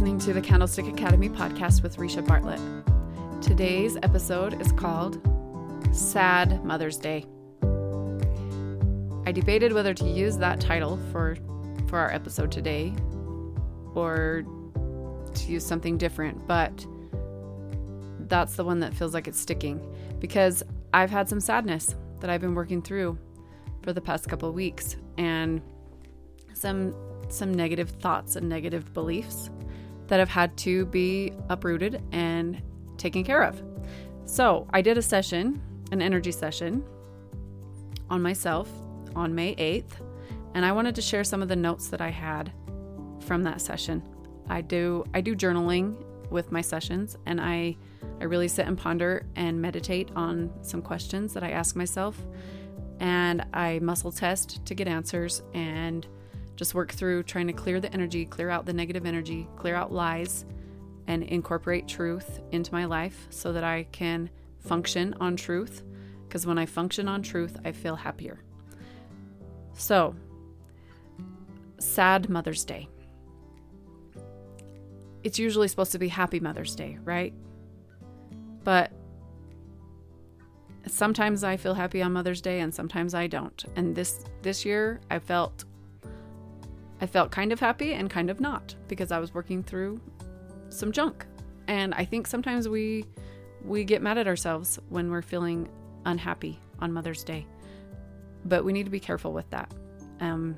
listening to the Candlestick Academy podcast with Risha Bartlett. Today's episode is called Sad Mother's Day. I debated whether to use that title for for our episode today or to use something different, but that's the one that feels like it's sticking because I've had some sadness that I've been working through for the past couple weeks and some some negative thoughts and negative beliefs that have had to be uprooted and taken care of. So, I did a session, an energy session on myself on May 8th, and I wanted to share some of the notes that I had from that session. I do I do journaling with my sessions and I I really sit and ponder and meditate on some questions that I ask myself and I muscle test to get answers and just work through trying to clear the energy, clear out the negative energy, clear out lies and incorporate truth into my life so that I can function on truth because when I function on truth, I feel happier. So, sad Mother's Day. It's usually supposed to be Happy Mother's Day, right? But sometimes I feel happy on Mother's Day and sometimes I don't. And this this year I felt I felt kind of happy and kind of not because I was working through some junk. And I think sometimes we we get mad at ourselves when we're feeling unhappy on Mother's Day. But we need to be careful with that. Um,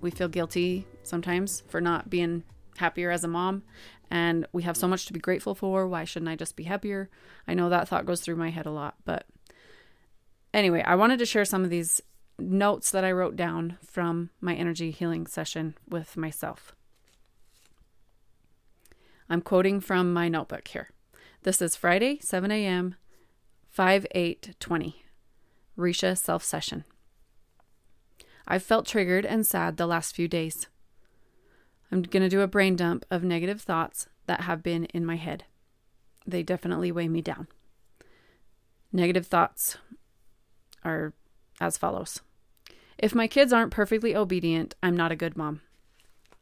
we feel guilty sometimes for not being happier as a mom and we have so much to be grateful for. Why shouldn't I just be happier? I know that thought goes through my head a lot, but anyway, I wanted to share some of these notes that I wrote down from my energy healing session with myself. I'm quoting from my notebook here. This is Friday, 7 a.m., 5 8 20. Risha self session. I've felt triggered and sad the last few days. I'm going to do a brain dump of negative thoughts that have been in my head. They definitely weigh me down. Negative thoughts are as follows If my kids aren't perfectly obedient, I'm not a good mom.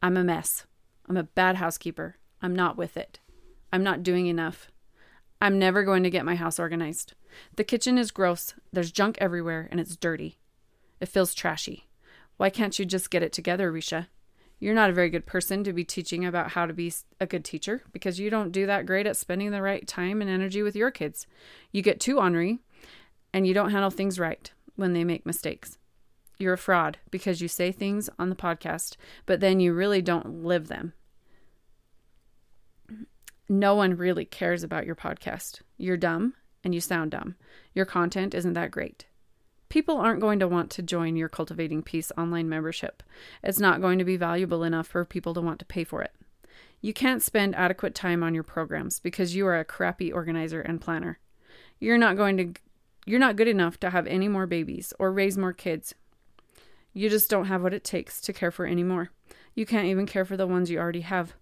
I'm a mess. I'm a bad housekeeper. I'm not with it. I'm not doing enough. I'm never going to get my house organized. The kitchen is gross. There's junk everywhere and it's dirty. It feels trashy. Why can't you just get it together, Risha? You're not a very good person to be teaching about how to be a good teacher because you don't do that great at spending the right time and energy with your kids. You get too ornery and you don't handle things right when they make mistakes. You're a fraud because you say things on the podcast, but then you really don't live them. No one really cares about your podcast. You're dumb and you sound dumb. Your content isn't that great people aren't going to want to join your Cultivating Peace online membership. It's not going to be valuable enough for people to want to pay for it. You can't spend adequate time on your programs because you are a crappy organizer and planner. You're not going to you're not good enough to have any more babies or raise more kids. You just don't have what it takes to care for any more. You can't even care for the ones you already have.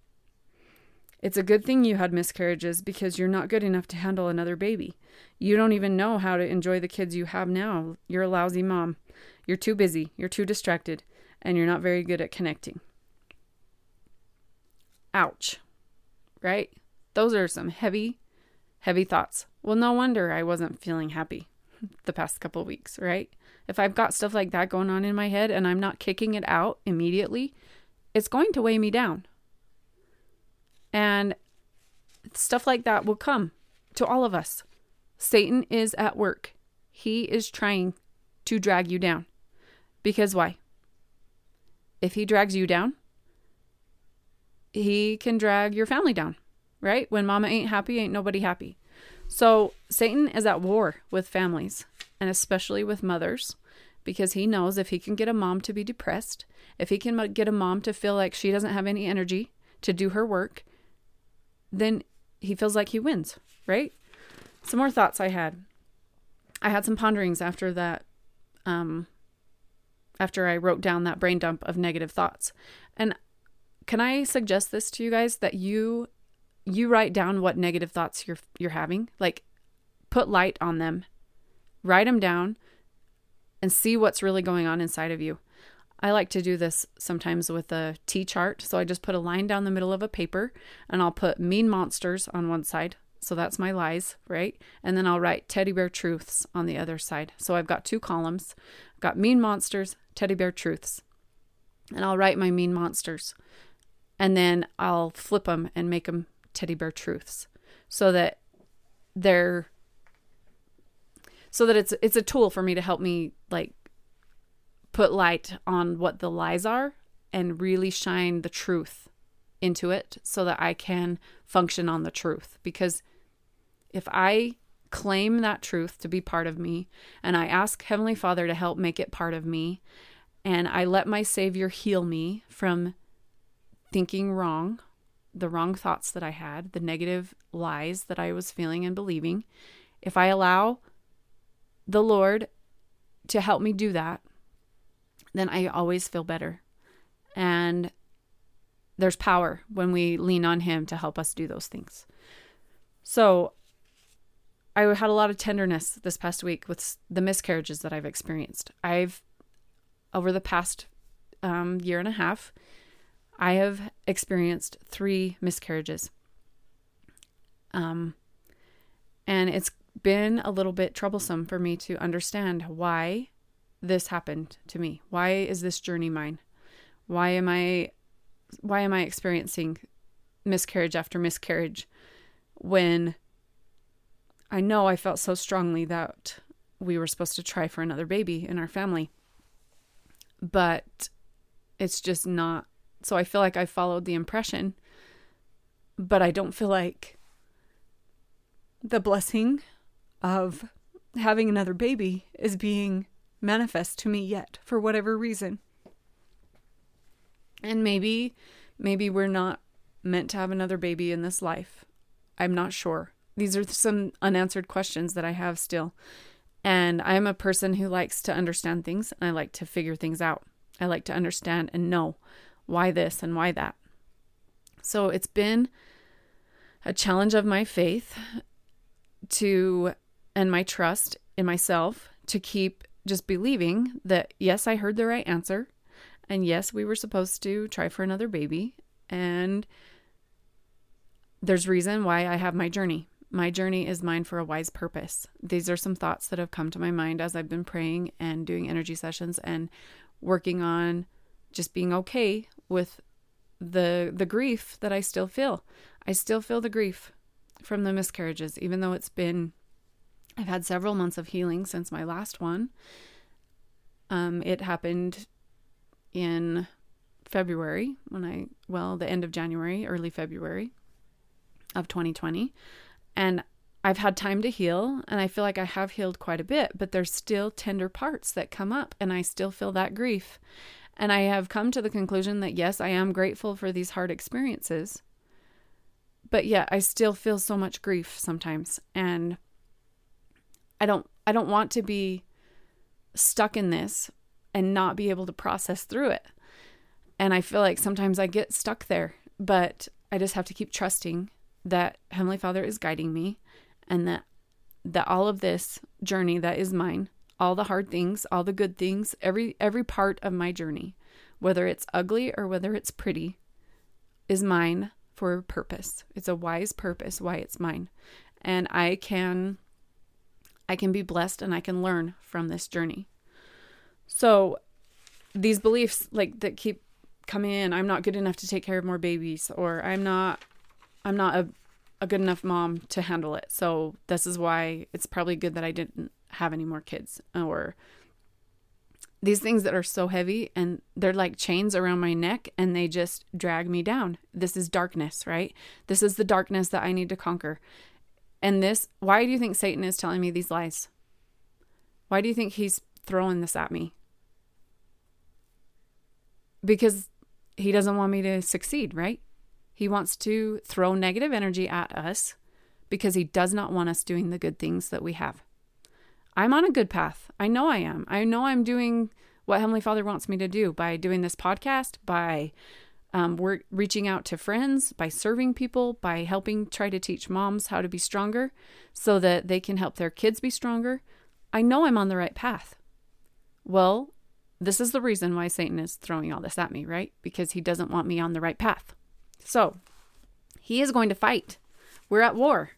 It's a good thing you had miscarriages because you're not good enough to handle another baby. You don't even know how to enjoy the kids you have now. You're a lousy mom. You're too busy, you're too distracted, and you're not very good at connecting. Ouch. Right? Those are some heavy, heavy thoughts. Well, no wonder I wasn't feeling happy the past couple weeks, right? If I've got stuff like that going on in my head and I'm not kicking it out immediately, it's going to weigh me down. And stuff like that will come to all of us. Satan is at work. He is trying to drag you down. Because why? If he drags you down, he can drag your family down, right? When mama ain't happy, ain't nobody happy. So Satan is at war with families and especially with mothers because he knows if he can get a mom to be depressed, if he can get a mom to feel like she doesn't have any energy to do her work, then he feels like he wins, right? Some more thoughts I had. I had some ponderings after that um after I wrote down that brain dump of negative thoughts. And can I suggest this to you guys that you you write down what negative thoughts you're you're having? Like put light on them. Write them down and see what's really going on inside of you. I like to do this sometimes with a T chart. So I just put a line down the middle of a paper and I'll put mean monsters on one side. So that's my lies, right? And then I'll write teddy bear truths on the other side. So I've got two columns. I've got mean monsters, teddy bear truths. And I'll write my mean monsters. And then I'll flip them and make them teddy bear truths so that they're so that it's it's a tool for me to help me like put light on what the lies are and really shine the truth into it so that I can function on the truth. Because if I claim that truth to be part of me and I ask Heavenly Father to help make it part of me and I let my Savior heal me from thinking wrong, the wrong thoughts that I had, the negative lies that I was feeling and believing, if I allow the Lord to help me do that, then I always feel better. And there's power when we lean on Him to help us do those things. So I had a lot of tenderness this past week with the miscarriages that I've experienced. I've, over the past um, year and a half, I have experienced three miscarriages. Um, and it's been a little bit troublesome for me to understand why this happened to me? Why is this journey mine? Why am I why am I experiencing miscarriage after miscarriage when I know I felt so strongly that we were supposed to try for another baby in our family. But it's just not so I feel like I followed the impression, but I don't feel like the blessing of having another baby is being manifest to me yet for whatever reason. And maybe maybe we're not meant to have another baby in this life. I'm not sure. These are some unanswered questions that I have still. And I'm a person who likes to understand things and I like to figure things out. I like to understand and know why this and why that. So it's been a challenge of my faith to and my trust in myself to keep just believing that yes, I heard the right answer. And yes, we were supposed to try for another baby. And there's reason why I have my journey. My journey is mine for a wise purpose. These are some thoughts that have come to my mind as I've been praying and doing energy sessions and working on just being okay with the the grief that I still feel. I still feel the grief from the miscarriages even though it's been I've had several months of healing since my last one. Um, it happened in February when I, well, the end of January, early February of 2020. And I've had time to heal and I feel like I have healed quite a bit, but there's still tender parts that come up and I still feel that grief. And I have come to the conclusion that yes, I am grateful for these hard experiences. But yet I still feel so much grief sometimes. And I don't I don't want to be stuck in this and not be able to process through it. And I feel like sometimes I get stuck there, but I just have to keep trusting that Heavenly Father is guiding me and that that all of this journey that is mine, all the hard things, all the good things, every every part of my journey, whether it's ugly or whether it's pretty, is mine for a purpose. It's a wise purpose why it's mine. And I can I can be blessed and I can learn from this journey. So these beliefs like that keep coming in, I'm not good enough to take care of more babies or I'm not I'm not a a good enough mom to handle it. So this is why it's probably good that I didn't have any more kids or these things that are so heavy and they're like chains around my neck and they just drag me down. This is darkness, right? This is the darkness that I need to conquer. And this, why do you think Satan is telling me these lies? Why do you think he's throwing this at me? Because he doesn't want me to succeed, right? He wants to throw negative energy at us because he does not want us doing the good things that we have. I'm on a good path. I know I am. I know I'm doing what Heavenly Father wants me to do by doing this podcast, by um, we're reaching out to friends by serving people, by helping try to teach moms how to be stronger so that they can help their kids be stronger. I know I'm on the right path. Well, this is the reason why Satan is throwing all this at me, right? Because he doesn't want me on the right path. So he is going to fight. We're at war.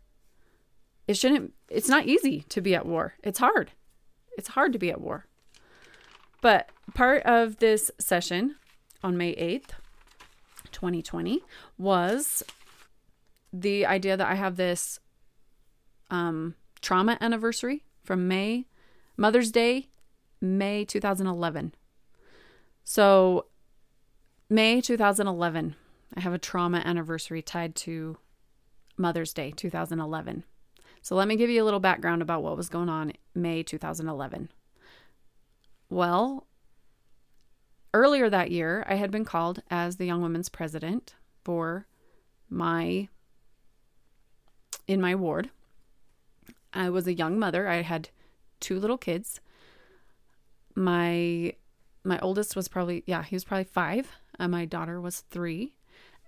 It shouldn't, it's not easy to be at war. It's hard. It's hard to be at war. But part of this session on May 8th, 2020, was the idea that I have this um, trauma anniversary from May, Mother's Day, May 2011. So, May 2011, I have a trauma anniversary tied to Mother's Day 2011. So, let me give you a little background about what was going on in May 2011. Well, earlier that year, I had been called as the Young Women's President for my in my ward. I was a young mother. I had two little kids. My my oldest was probably yeah, he was probably 5. and my daughter was 3.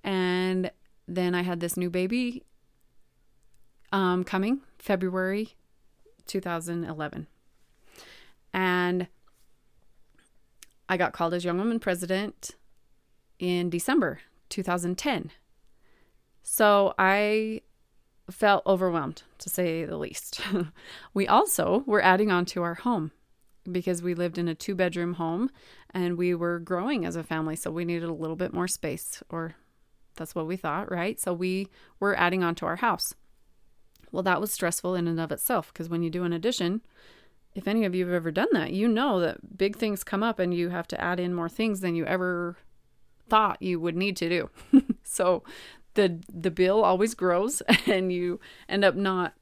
And then I had this new baby um coming February 2011. And I got called as young woman president in December 2010. So I felt overwhelmed, to say the least. we also were adding on to our home because we lived in a two bedroom home and we were growing as a family. So we needed a little bit more space, or that's what we thought, right? So we were adding on to our house. Well, that was stressful in and of itself because when you do an addition, if any of you have ever done that, you know that big things come up and you have to add in more things than you ever thought you would need to do. so the the bill always grows and you end up not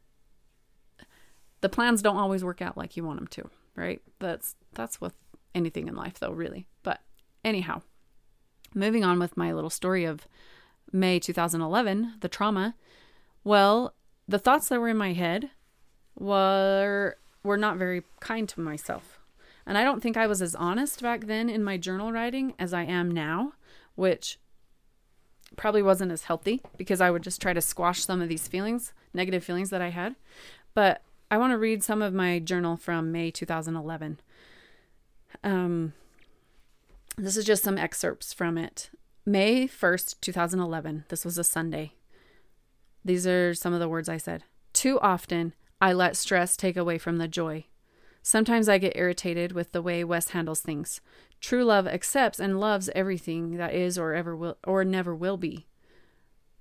the plans don't always work out like you want them to, right? That's that's with anything in life though, really. But anyhow, moving on with my little story of May 2011, the trauma. Well, the thoughts that were in my head were were not very kind to myself. And I don't think I was as honest back then in my journal writing as I am now, which probably wasn't as healthy because I would just try to squash some of these feelings, negative feelings that I had. But I want to read some of my journal from May 2011. Um, this is just some excerpts from it. May 1st, 2011. This was a Sunday. These are some of the words I said. Too often, I let stress take away from the joy. Sometimes I get irritated with the way Wes handles things. True love accepts and loves everything that is or ever will or never will be.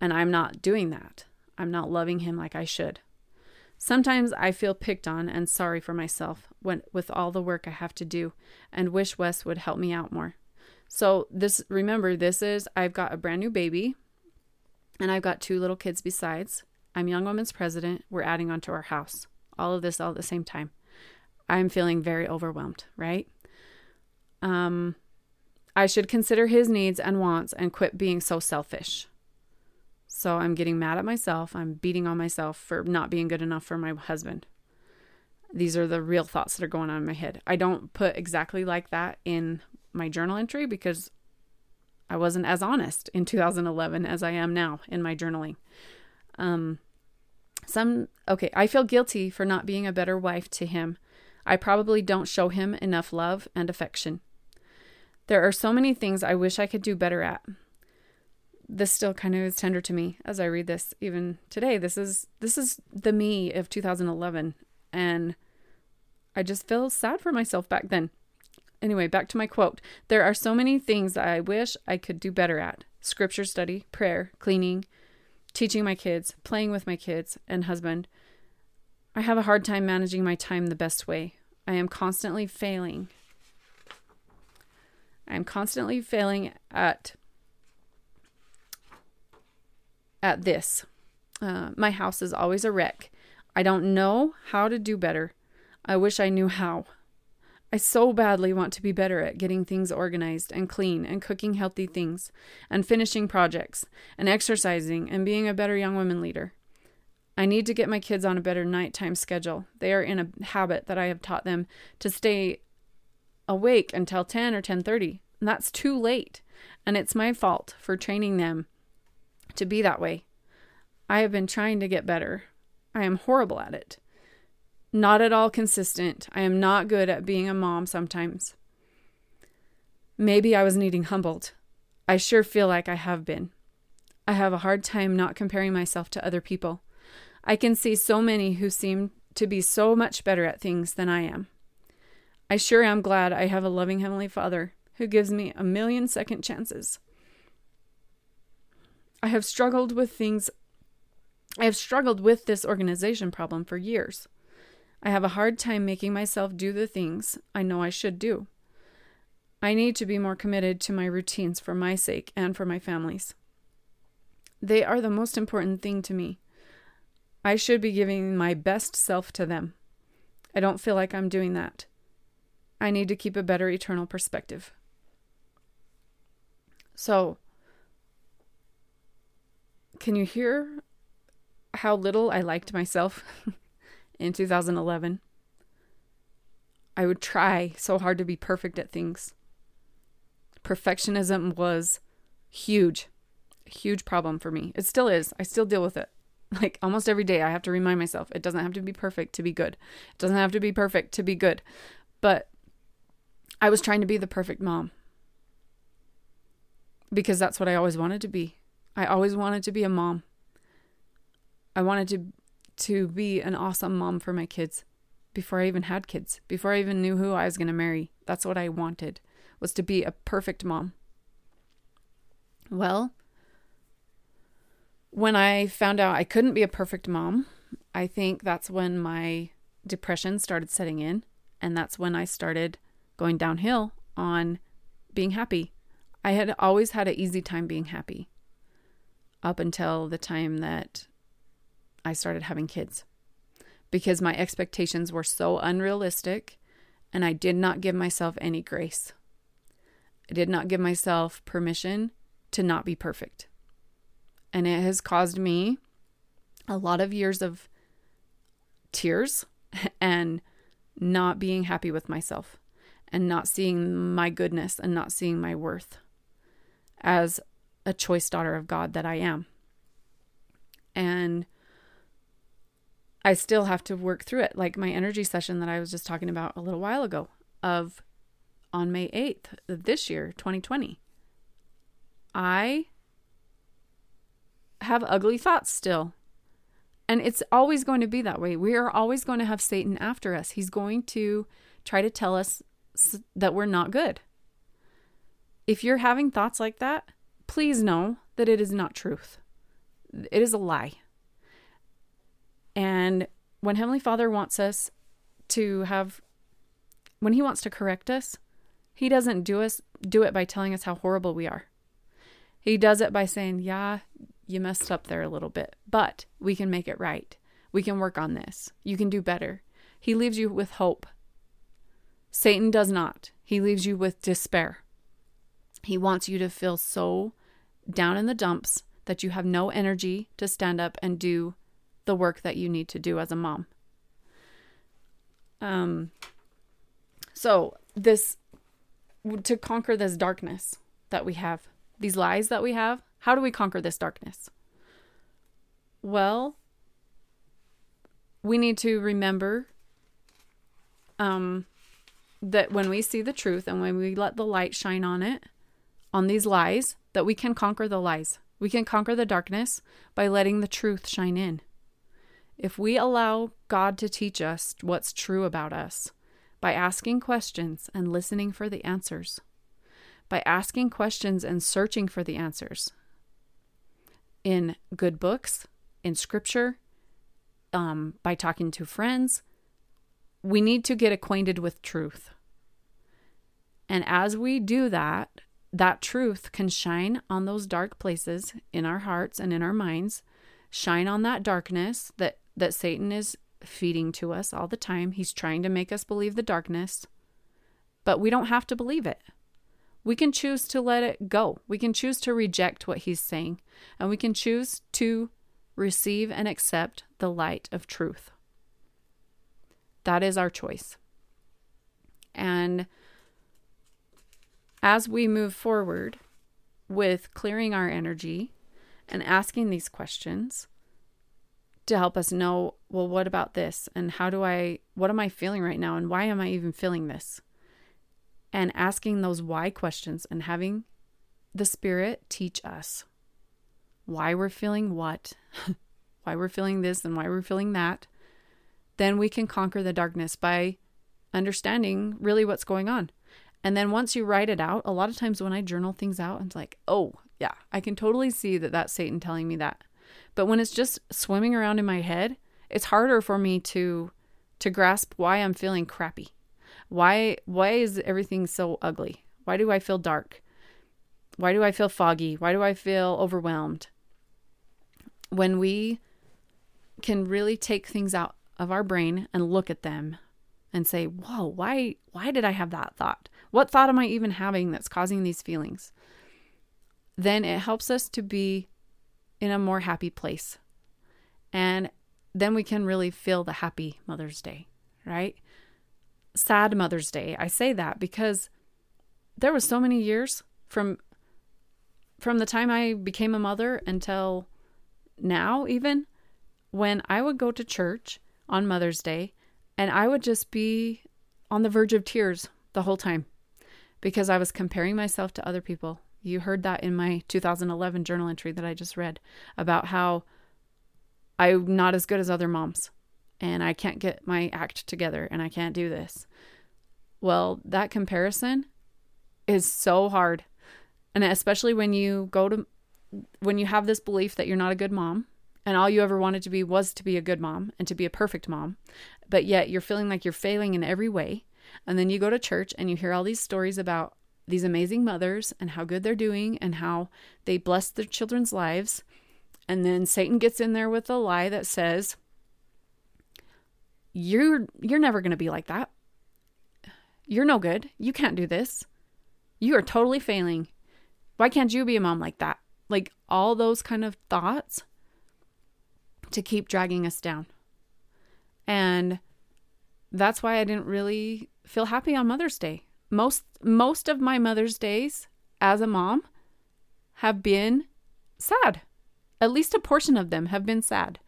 And I'm not doing that. I'm not loving him like I should. Sometimes I feel picked on and sorry for myself when with all the work I have to do and wish Wes would help me out more. So this remember this is I've got a brand new baby and I've got two little kids besides. I'm Young Women's president. We're adding on to our house. All of this all at the same time. I'm feeling very overwhelmed, right? Um, I should consider his needs and wants and quit being so selfish. So I'm getting mad at myself. I'm beating on myself for not being good enough for my husband. These are the real thoughts that are going on in my head. I don't put exactly like that in my journal entry because I wasn't as honest in 2011 as I am now in my journaling. Um, some okay, I feel guilty for not being a better wife to him. I probably don't show him enough love and affection. There are so many things I wish I could do better at. This still kind of is tender to me as I read this even today. This is this is the me of 2011 and I just feel sad for myself back then. Anyway, back to my quote. There are so many things that I wish I could do better at. Scripture study, prayer, cleaning, teaching my kids, playing with my kids and husband. I have a hard time managing my time the best way. I am constantly failing I'm constantly failing at at this. Uh, my house is always a wreck. I don't know how to do better. I wish I knew how. I so badly want to be better at getting things organized and clean and cooking healthy things and finishing projects and exercising and being a better young woman leader. I need to get my kids on a better nighttime schedule. They are in a habit that I have taught them to stay awake until 10 or 10:30. And that's too late. And it's my fault for training them to be that way. I have been trying to get better. I am horrible at it. Not at all consistent. I am not good at being a mom sometimes. Maybe I was needing humbled. I sure feel like I have been. I have a hard time not comparing myself to other people. I can see so many who seem to be so much better at things than I am. I sure am glad I have a loving Heavenly Father who gives me a million second chances. I have struggled with things. I have struggled with this organization problem for years. I have a hard time making myself do the things I know I should do. I need to be more committed to my routines for my sake and for my family's. They are the most important thing to me. I should be giving my best self to them. I don't feel like I'm doing that. I need to keep a better eternal perspective. So, can you hear how little I liked myself in 2011? I would try so hard to be perfect at things. Perfectionism was huge, huge problem for me. It still is. I still deal with it. Like almost every day, I have to remind myself it doesn't have to be perfect to be good. It doesn't have to be perfect to be good. But I was trying to be the perfect mom because that's what I always wanted to be. I always wanted to be a mom. I wanted to to be an awesome mom for my kids before I even had kids, before I even knew who I was going to marry. That's what I wanted was to be a perfect mom. Well, when I found out I couldn't be a perfect mom, I think that's when my depression started setting in. And that's when I started going downhill on being happy. I had always had an easy time being happy up until the time that I started having kids because my expectations were so unrealistic and I did not give myself any grace. I did not give myself permission to not be perfect. And it has caused me a lot of years of tears and not being happy with myself and not seeing my goodness and not seeing my worth as a choice daughter of God that I am. And I still have to work through it. Like my energy session that I was just talking about a little while ago of on May 8th of this year, 2020. I have ugly thoughts still. And it's always going to be that way. We are always going to have Satan after us. He's going to try to tell us that we're not good. If you're having thoughts like that, please know that it is not truth. It is a lie. And when Heavenly Father wants us to have, when He wants to correct us, He doesn't do us do it by telling us how horrible we are. He does it by saying, "Yeah, you messed up there a little bit, but we can make it right. We can work on this. You can do better. He leaves you with hope. Satan does not. He leaves you with despair. He wants you to feel so down in the dumps that you have no energy to stand up and do the work that you need to do as a mom. Um so this to conquer this darkness that we have, these lies that we have, how do we conquer this darkness? Well, we need to remember um, that when we see the truth and when we let the light shine on it, on these lies, that we can conquer the lies. We can conquer the darkness by letting the truth shine in. If we allow God to teach us what's true about us by asking questions and listening for the answers, by asking questions and searching for the answers, in good books, in scripture, um, by talking to friends. We need to get acquainted with truth. And as we do that, that truth can shine on those dark places in our hearts and in our minds, shine on that darkness that, that Satan is feeding to us all the time. He's trying to make us believe the darkness, but we don't have to believe it we can choose to let it go. We can choose to reject what he's saying, and we can choose to receive and accept the light of truth. That is our choice. And as we move forward with clearing our energy and asking these questions to help us know, well, what about this? And how do I, what am I feeling right now? And why am I even feeling this? and asking those why questions and having the Spirit teach us why we're feeling what, why we're feeling this, and why we're feeling that, then we can conquer the darkness by understanding really what's going on. And then once you write it out, a lot of times when I journal things out, I'm like, oh, yeah, I can totally see that that's Satan telling me that. But when it's just swimming around in my head, it's harder for me to to grasp why I'm feeling crappy. Why why is everything so ugly? Why do I feel dark? Why do I feel foggy? Why do I feel overwhelmed? When we can really take things out of our brain and look at them and say, "Whoa, why why did I have that thought? What thought am I even having that's causing these feelings?" Then it helps us to be in a more happy place. And then we can really feel the happy Mother's Day, right? Sad Mother's Day. I say that because there was so many years from from the time I became a mother until now even when I would go to church on Mother's Day and I would just be on the verge of tears the whole time because I was comparing myself to other people. You heard that in my 2011 journal entry that I just read about how I'm not as good as other moms and I can't get my act together and I can't do this. Well, that comparison is so hard. And especially when you go to, when you have this belief that you're not a good mom and all you ever wanted to be was to be a good mom and to be a perfect mom, but yet you're feeling like you're failing in every way. And then you go to church and you hear all these stories about these amazing mothers and how good they're doing and how they bless their children's lives and then Satan gets in there with a lie that says, You're you're never gonna be like that. You're no good. You can't do this. You are totally failing. Why can't you be a mom like that? Like all those kind of thoughts to keep dragging us down. And that's why I didn't really feel happy on Mother's Day. Most most of my Mother's Days as a mom have been sad at least a portion of them have been sad,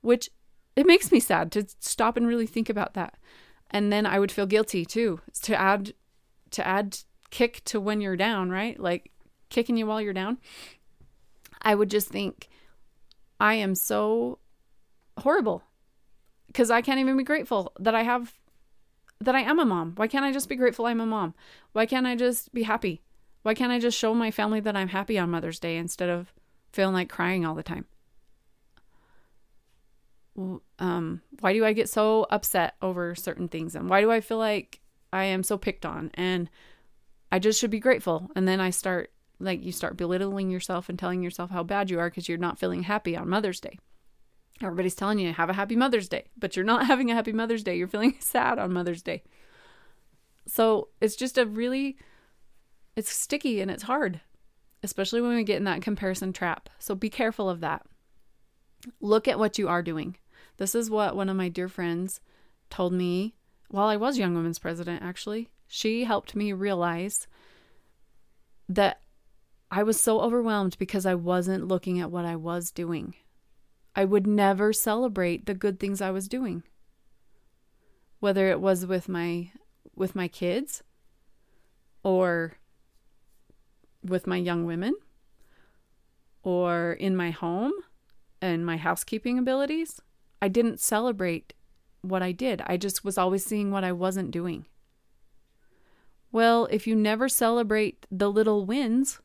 which it makes me sad to stop and really think about that. And then I would feel guilty too to add to add kick to when you're down, right? Like kicking you while you're down. I would just think I am so horrible because I can't even be grateful that I have that I am a mom. Why can't I just be grateful I'm a mom? Why can't I just be happy? Why can't I just show my family that I'm happy on Mother's Day instead of feeling like crying all the time? Um, why do I get so upset over certain things? And why do I feel like I am so picked on? And I just should be grateful. And then I start, like, you start belittling yourself and telling yourself how bad you are because you're not feeling happy on Mother's Day. Everybody's telling you, have a happy Mother's Day, but you're not having a happy Mother's Day. You're feeling sad on Mother's Day. So it's just a really, it's sticky and it's hard especially when we get in that comparison trap. So be careful of that. Look at what you are doing. This is what one of my dear friends told me while I was Young Women's President, actually. She helped me realize that I was so overwhelmed because I wasn't looking at what I was doing. I would never celebrate the good things I was doing. Whether it was with my with my kids or with my young women or in my home and my housekeeping abilities. I didn't celebrate what I did. I just was always seeing what I wasn't doing. Well, if you never celebrate the little wins,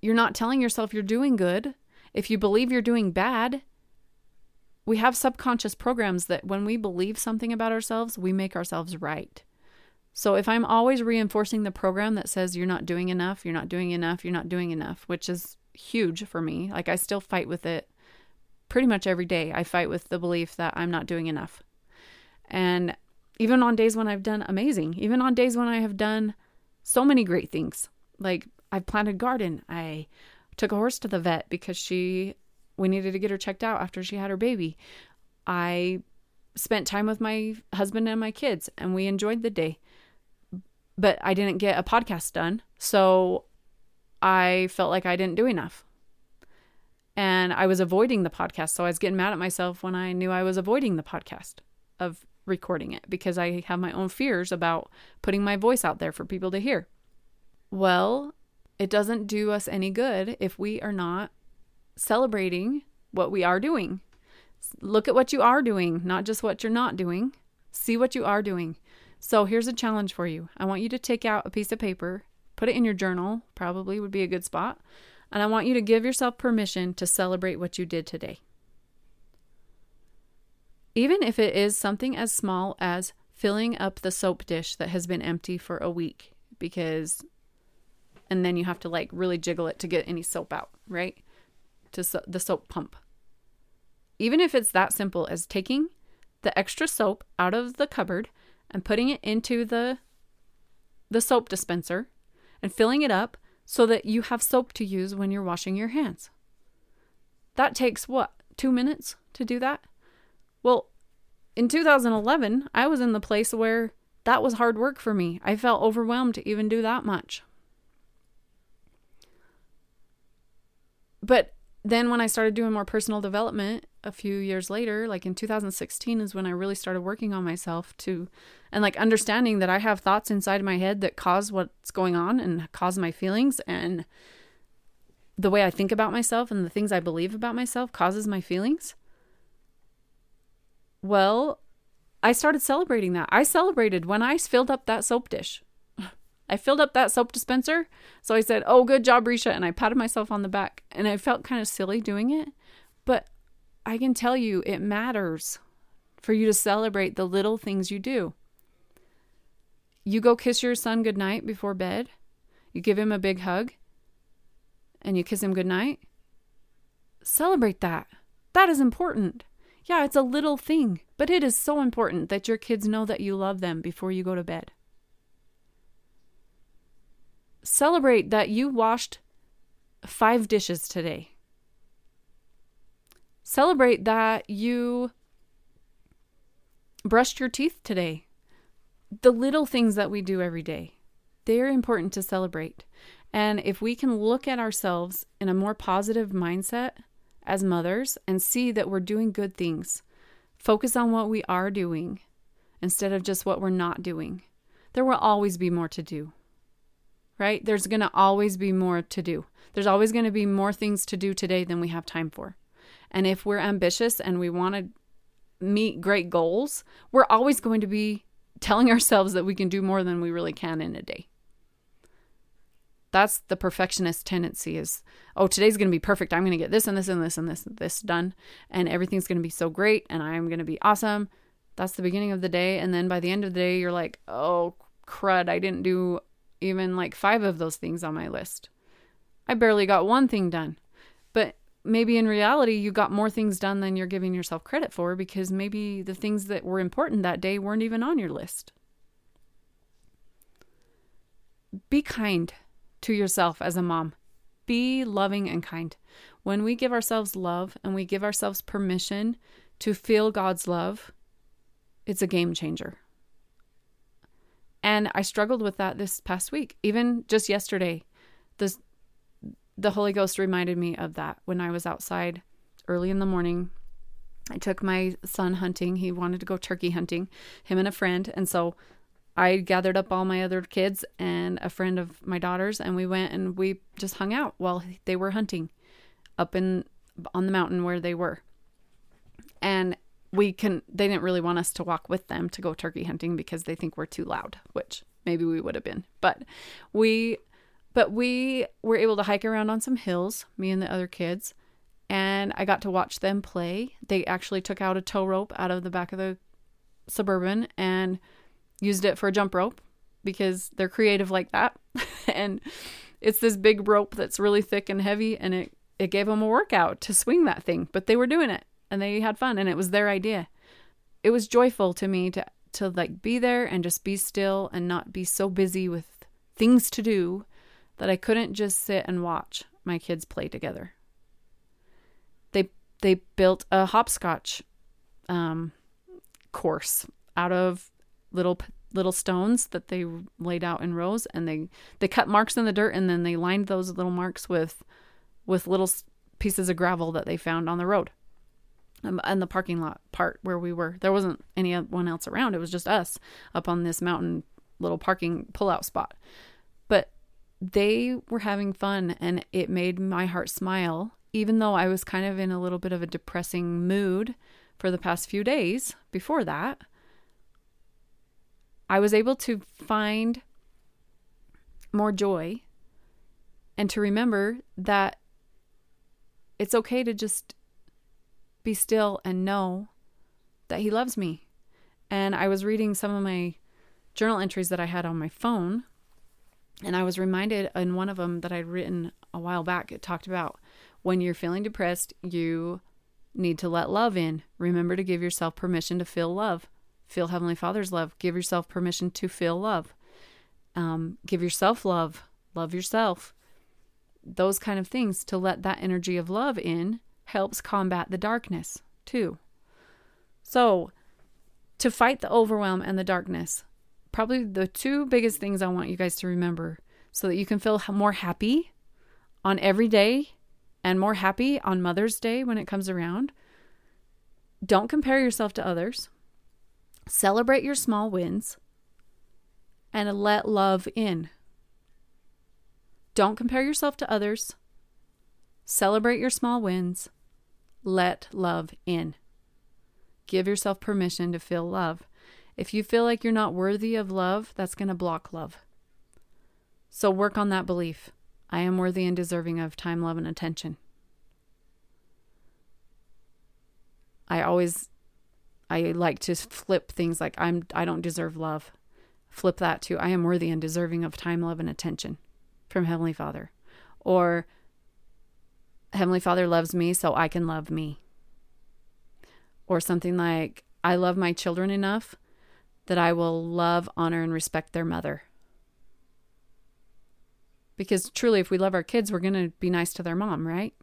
you're not telling yourself you're doing good. If you believe you're doing bad, we have subconscious programs that when we believe something about ourselves, we make ourselves right. So if I'm always reinforcing the program that says you're not doing enough, you're not doing enough, you're not doing enough, which is huge for me. Like I still fight with it pretty much every day. I fight with the belief that I'm not doing enough. And even on days when I've done amazing, even on days when I have done so many great things. Like I've planted garden. I took a horse to the vet because she we needed to get her checked out after she had her baby. I spent time with my husband and my kids and we enjoyed the day but I didn't get a podcast done. So I felt like I didn't do enough. And I was avoiding the podcast. So I was getting mad at myself when I knew I was avoiding the podcast of recording it because I have my own fears about putting my voice out there for people to hear. Well, it doesn't do us any good if we are not celebrating what we are doing. Look at what you are doing, not just what you're not doing. See what you are doing. So here's a challenge for you. I want you to take out a piece of paper, put it in your journal, probably would be a good spot. And I want you to give yourself permission to celebrate what you did today. Even if it is something as small as filling up the soap dish that has been empty for a week, because, and then you have to like really jiggle it to get any soap out, right? To so- the soap pump. Even if it's that simple as taking the extra soap out of the cupboard and putting it into the the soap dispenser and filling it up so that you have soap to use when you're washing your hands. That takes what? 2 minutes to do that? Well, in 2011, I was in the place where that was hard work for me. I felt overwhelmed to even do that much. But then when I started doing more personal development a few years later, like in 2016 is when I really started working on myself to and like understanding that I have thoughts inside my head that cause what's going on and cause my feelings and the way I think about myself and the things I believe about myself causes my feelings. Well, I started celebrating that. I celebrated when I filled up that soap dish. I filled up that soap dispenser. So I said, Oh, good job, Risha. And I patted myself on the back. And I felt kind of silly doing it. But I can tell you, it matters for you to celebrate the little things you do. You go kiss your son goodnight before bed, you give him a big hug, and you kiss him goodnight. Celebrate that. That is important. Yeah, it's a little thing, but it is so important that your kids know that you love them before you go to bed. Celebrate that you washed five dishes today. Celebrate that you brushed your teeth today. The little things that we do every day, they're important to celebrate. And if we can look at ourselves in a more positive mindset as mothers and see that we're doing good things, focus on what we are doing instead of just what we're not doing, there will always be more to do right? There's going to always be more to do. There's always going to be more things to do today than we have time for. And if we're ambitious and we want to meet great goals, we're always going to be telling ourselves that we can do more than we really can in a day. That's the perfectionist tendency is, oh, today's going to be perfect. I'm going to get this and this and this and this and this done and everything's going to be so great and I'm going to be awesome. That's the beginning of the day and then by the end of the day you're like, "Oh, crud, I didn't do even like five of those things on my list. I barely got one thing done. But maybe in reality, you got more things done than you're giving yourself credit for because maybe the things that were important that day weren't even on your list. Be kind to yourself as a mom. Be loving and kind. When we give ourselves love and we give ourselves permission to feel God's love, it's a game changer. And I struggled with that this past week. Even just yesterday, this the Holy Ghost reminded me of that when I was outside early in the morning. I took my son hunting. He wanted to go turkey hunting, him and a friend. And so I gathered up all my other kids and a friend of my daughter's and we went and we just hung out while they were hunting up in on the mountain where they were. And we can they didn't really want us to walk with them to go turkey hunting because they think we're too loud which maybe we would have been. But we but we were able to hike around on some hills me and the other kids and i got to watch them play. They actually took out a tow rope out of the back of the suburban and used it for a jump rope because they're creative like that. And it's this big rope that's really thick and heavy and it it gave them a workout to swing that thing but they were doing it and they had fun and it was their idea. It was joyful to me to to like be there and just be still and not be so busy with things to do that I couldn't just sit and watch my kids play together. They they built a hopscotch um, course out of little little stones that they laid out in rows and they they cut marks in the dirt and then they lined those little marks with with little pieces of gravel that they found on the road um, and the parking lot part where we were. There wasn't anyone else around. It was just us up on this mountain little parking pullout spot. But they were having fun and it made my heart smile, even though I was kind of in a little bit of a depressing mood for the past few days before that. I was able to find more joy and to remember that it's okay to just be still and know that He loves me. And I was reading some of my journal entries that I had on my phone, and I was reminded in one of them that I'd written a while back, it talked about when you're feeling depressed, you need to let love in. Remember to give yourself permission to feel love. Feel Heavenly Father's love. Give yourself permission to feel love. Um, give yourself love. Love yourself those kind of things to let that energy of love in helps combat the darkness too. So, to fight the overwhelm and the darkness, probably the two biggest things I want you guys to remember so that you can feel more happy on every day and more happy on Mother's Day when it comes around. Don't compare yourself to others. Celebrate your small wins and let love in. Don't compare yourself to others. Celebrate your small wins. Let love in. Give yourself permission to feel love. If you feel like you're not worthy of love, that's going to block love. So work on that belief. I am worthy and deserving of time, love, and attention. I always I like to flip things like I'm I don't deserve love. Flip that to I am worthy and deserving of time, love, and attention from Heavenly Father. Or Heavenly Father loves me, so I can love me. Or something like, I love my children enough that I will love, honor, and respect their mother. Because truly, if we love our kids, we're going to be nice to their mom, right?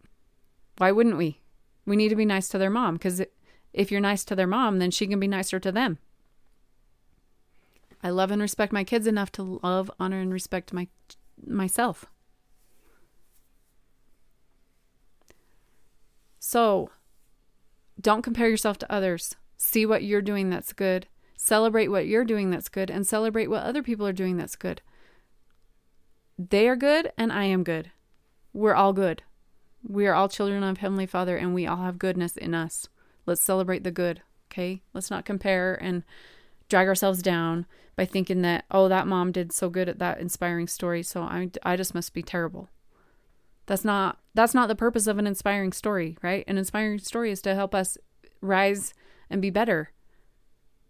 Why wouldn't we? We need to be nice to their mom because if you're nice to their mom, then she can be nicer to them. I love and respect my kids enough to love, honor, and respect my myself. So, don't compare yourself to others. See what you're doing that's good. Celebrate what you're doing that's good and celebrate what other people are doing that's good. They are good and I am good. We're all good. We are all children of Heavenly Father and we all have goodness in us. Let's celebrate the good, okay? Let's not compare and drag ourselves down by thinking that oh that mom did so good at that inspiring story so I I just must be terrible. That's not that's not the purpose of an inspiring story, right? An inspiring story is to help us rise and be better.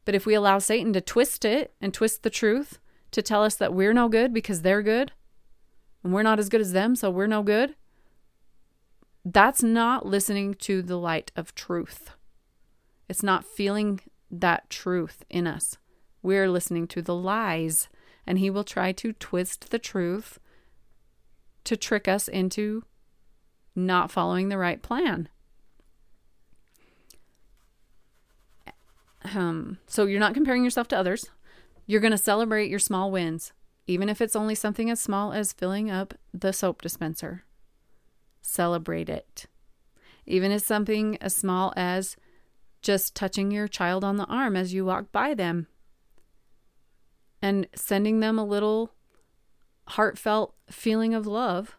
But if we allow Satan to twist it and twist the truth to tell us that we're no good because they're good and we're not as good as them, so we're no good, that's not listening to the light of truth. It's not feeling that truth in us. We're listening to the lies, and he will try to twist the truth to trick us into not following the right plan. Um, so you're not comparing yourself to others. You're going to celebrate your small wins, even if it's only something as small as filling up the soap dispenser. Celebrate it. Even if something as small as just touching your child on the arm as you walk by them and sending them a little heartfelt feeling of love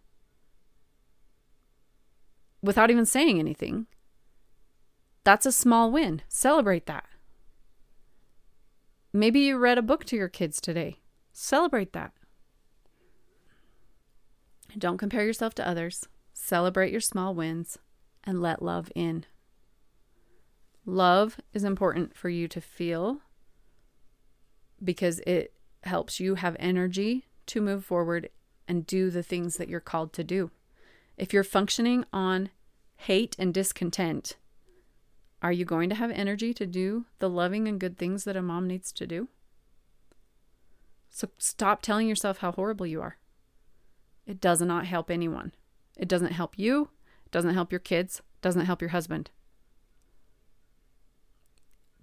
without even saying anything. That's a small win. Celebrate that. Maybe you read a book to your kids today. Celebrate that. Don't compare yourself to others. Celebrate your small wins and let love in. Love is important for you to feel because it helps you have energy to move forward and do the things that you're called to do. If you're functioning on hate and discontent, are you going to have energy to do the loving and good things that a mom needs to do? So stop telling yourself how horrible you are. It does not help anyone. It doesn't help you, it doesn't help your kids, it doesn't help your husband.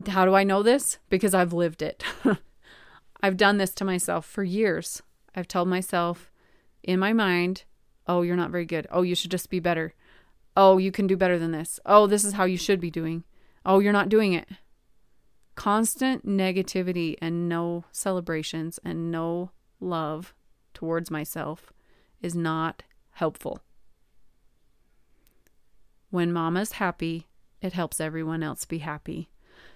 How do I know this? Because I've lived it. I've done this to myself for years. I've told myself in my mind, oh, you're not very good. Oh, you should just be better. Oh, you can do better than this. Oh, this is how you should be doing. Oh, you're not doing it. Constant negativity and no celebrations and no love towards myself is not helpful. When mama's happy, it helps everyone else be happy.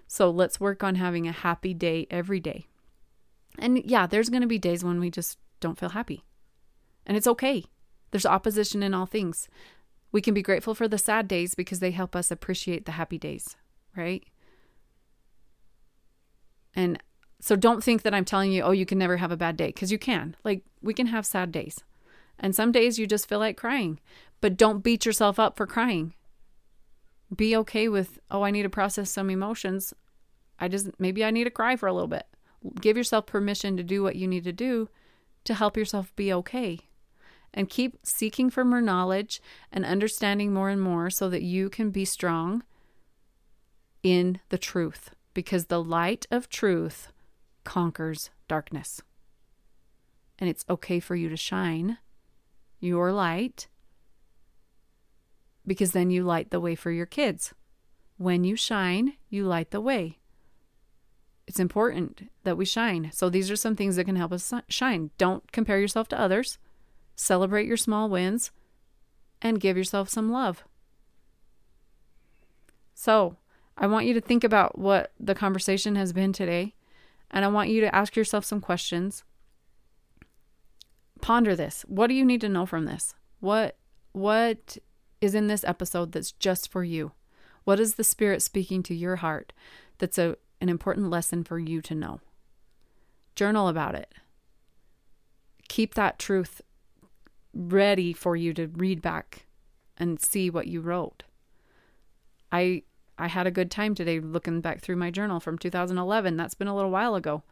So let's work on having a happy day every day. And yeah, there's going to be days when we just don't feel happy. And it's okay. There's opposition in all things. We can be grateful for the sad days because they help us appreciate the happy days, right? And so don't think that I'm telling you, oh, you can never have a bad day, because you can. Like, we can have sad days. And some days you just feel like crying, but don't beat yourself up for crying. Be okay with, oh, I need to process some emotions. I just, maybe I need to cry for a little bit. Give yourself permission to do what you need to do to help yourself be okay. And keep seeking for more knowledge and understanding more and more so that you can be strong in the truth. Because the light of truth conquers darkness. And it's okay for you to shine your light because then you light the way for your kids. When you shine, you light the way. It's important that we shine. So, these are some things that can help us shine. Don't compare yourself to others, celebrate your small wins, and give yourself some love. So, I want you to think about what the conversation has been today, and I want you to ask yourself some questions. Ponder this. What do you need to know from this? What what is in this episode that's just for you? What is the spirit speaking to your heart that's a an important lesson for you to know? Journal about it. Keep that truth ready for you to read back and see what you wrote. I I had a good time today looking back through my journal from 2011. That's been a little while ago.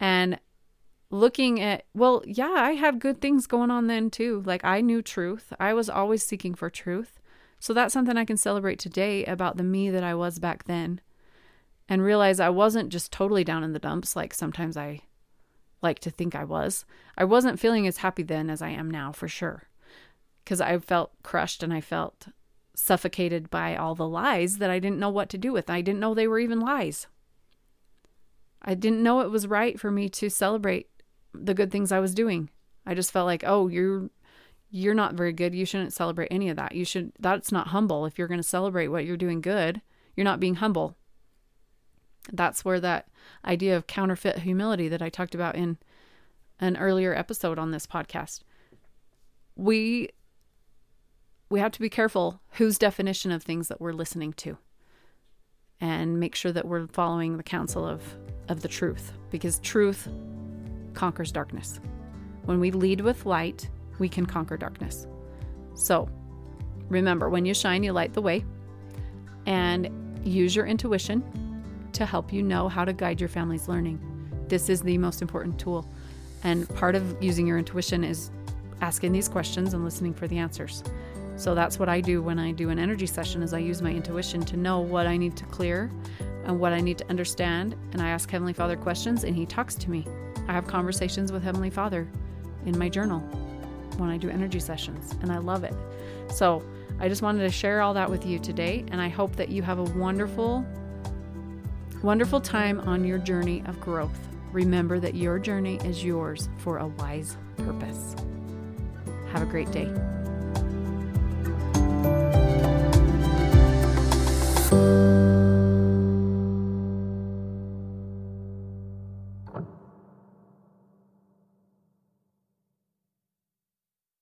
And looking at, well, yeah, I had good things going on then too. Like I knew truth, I was always seeking for truth. So that's something I can celebrate today about the me that I was back then and realize I wasn't just totally down in the dumps like sometimes I like to think I was. I wasn't feeling as happy then as I am now for sure. Because I felt crushed and I felt suffocated by all the lies that I didn't know what to do with. I didn't know they were even lies. I didn't know it was right for me to celebrate the good things I was doing. I just felt like, "Oh, you're you're not very good. You shouldn't celebrate any of that. You should that's not humble. If you're going to celebrate what you're doing good, you're not being humble." That's where that idea of counterfeit humility that I talked about in an earlier episode on this podcast. We we have to be careful whose definition of things that we're listening to and make sure that we're following the counsel of, of the truth because truth conquers darkness. When we lead with light, we can conquer darkness. So remember, when you shine, you light the way and use your intuition to help you know how to guide your family's learning. This is the most important tool. And part of using your intuition is asking these questions and listening for the answers. So that's what I do when I do an energy session is I use my intuition to know what I need to clear and what I need to understand and I ask Heavenly Father questions and he talks to me. I have conversations with Heavenly Father in my journal when I do energy sessions and I love it. So, I just wanted to share all that with you today and I hope that you have a wonderful Wonderful time on your journey of growth. Remember that your journey is yours for a wise purpose. Have a great day. Thank you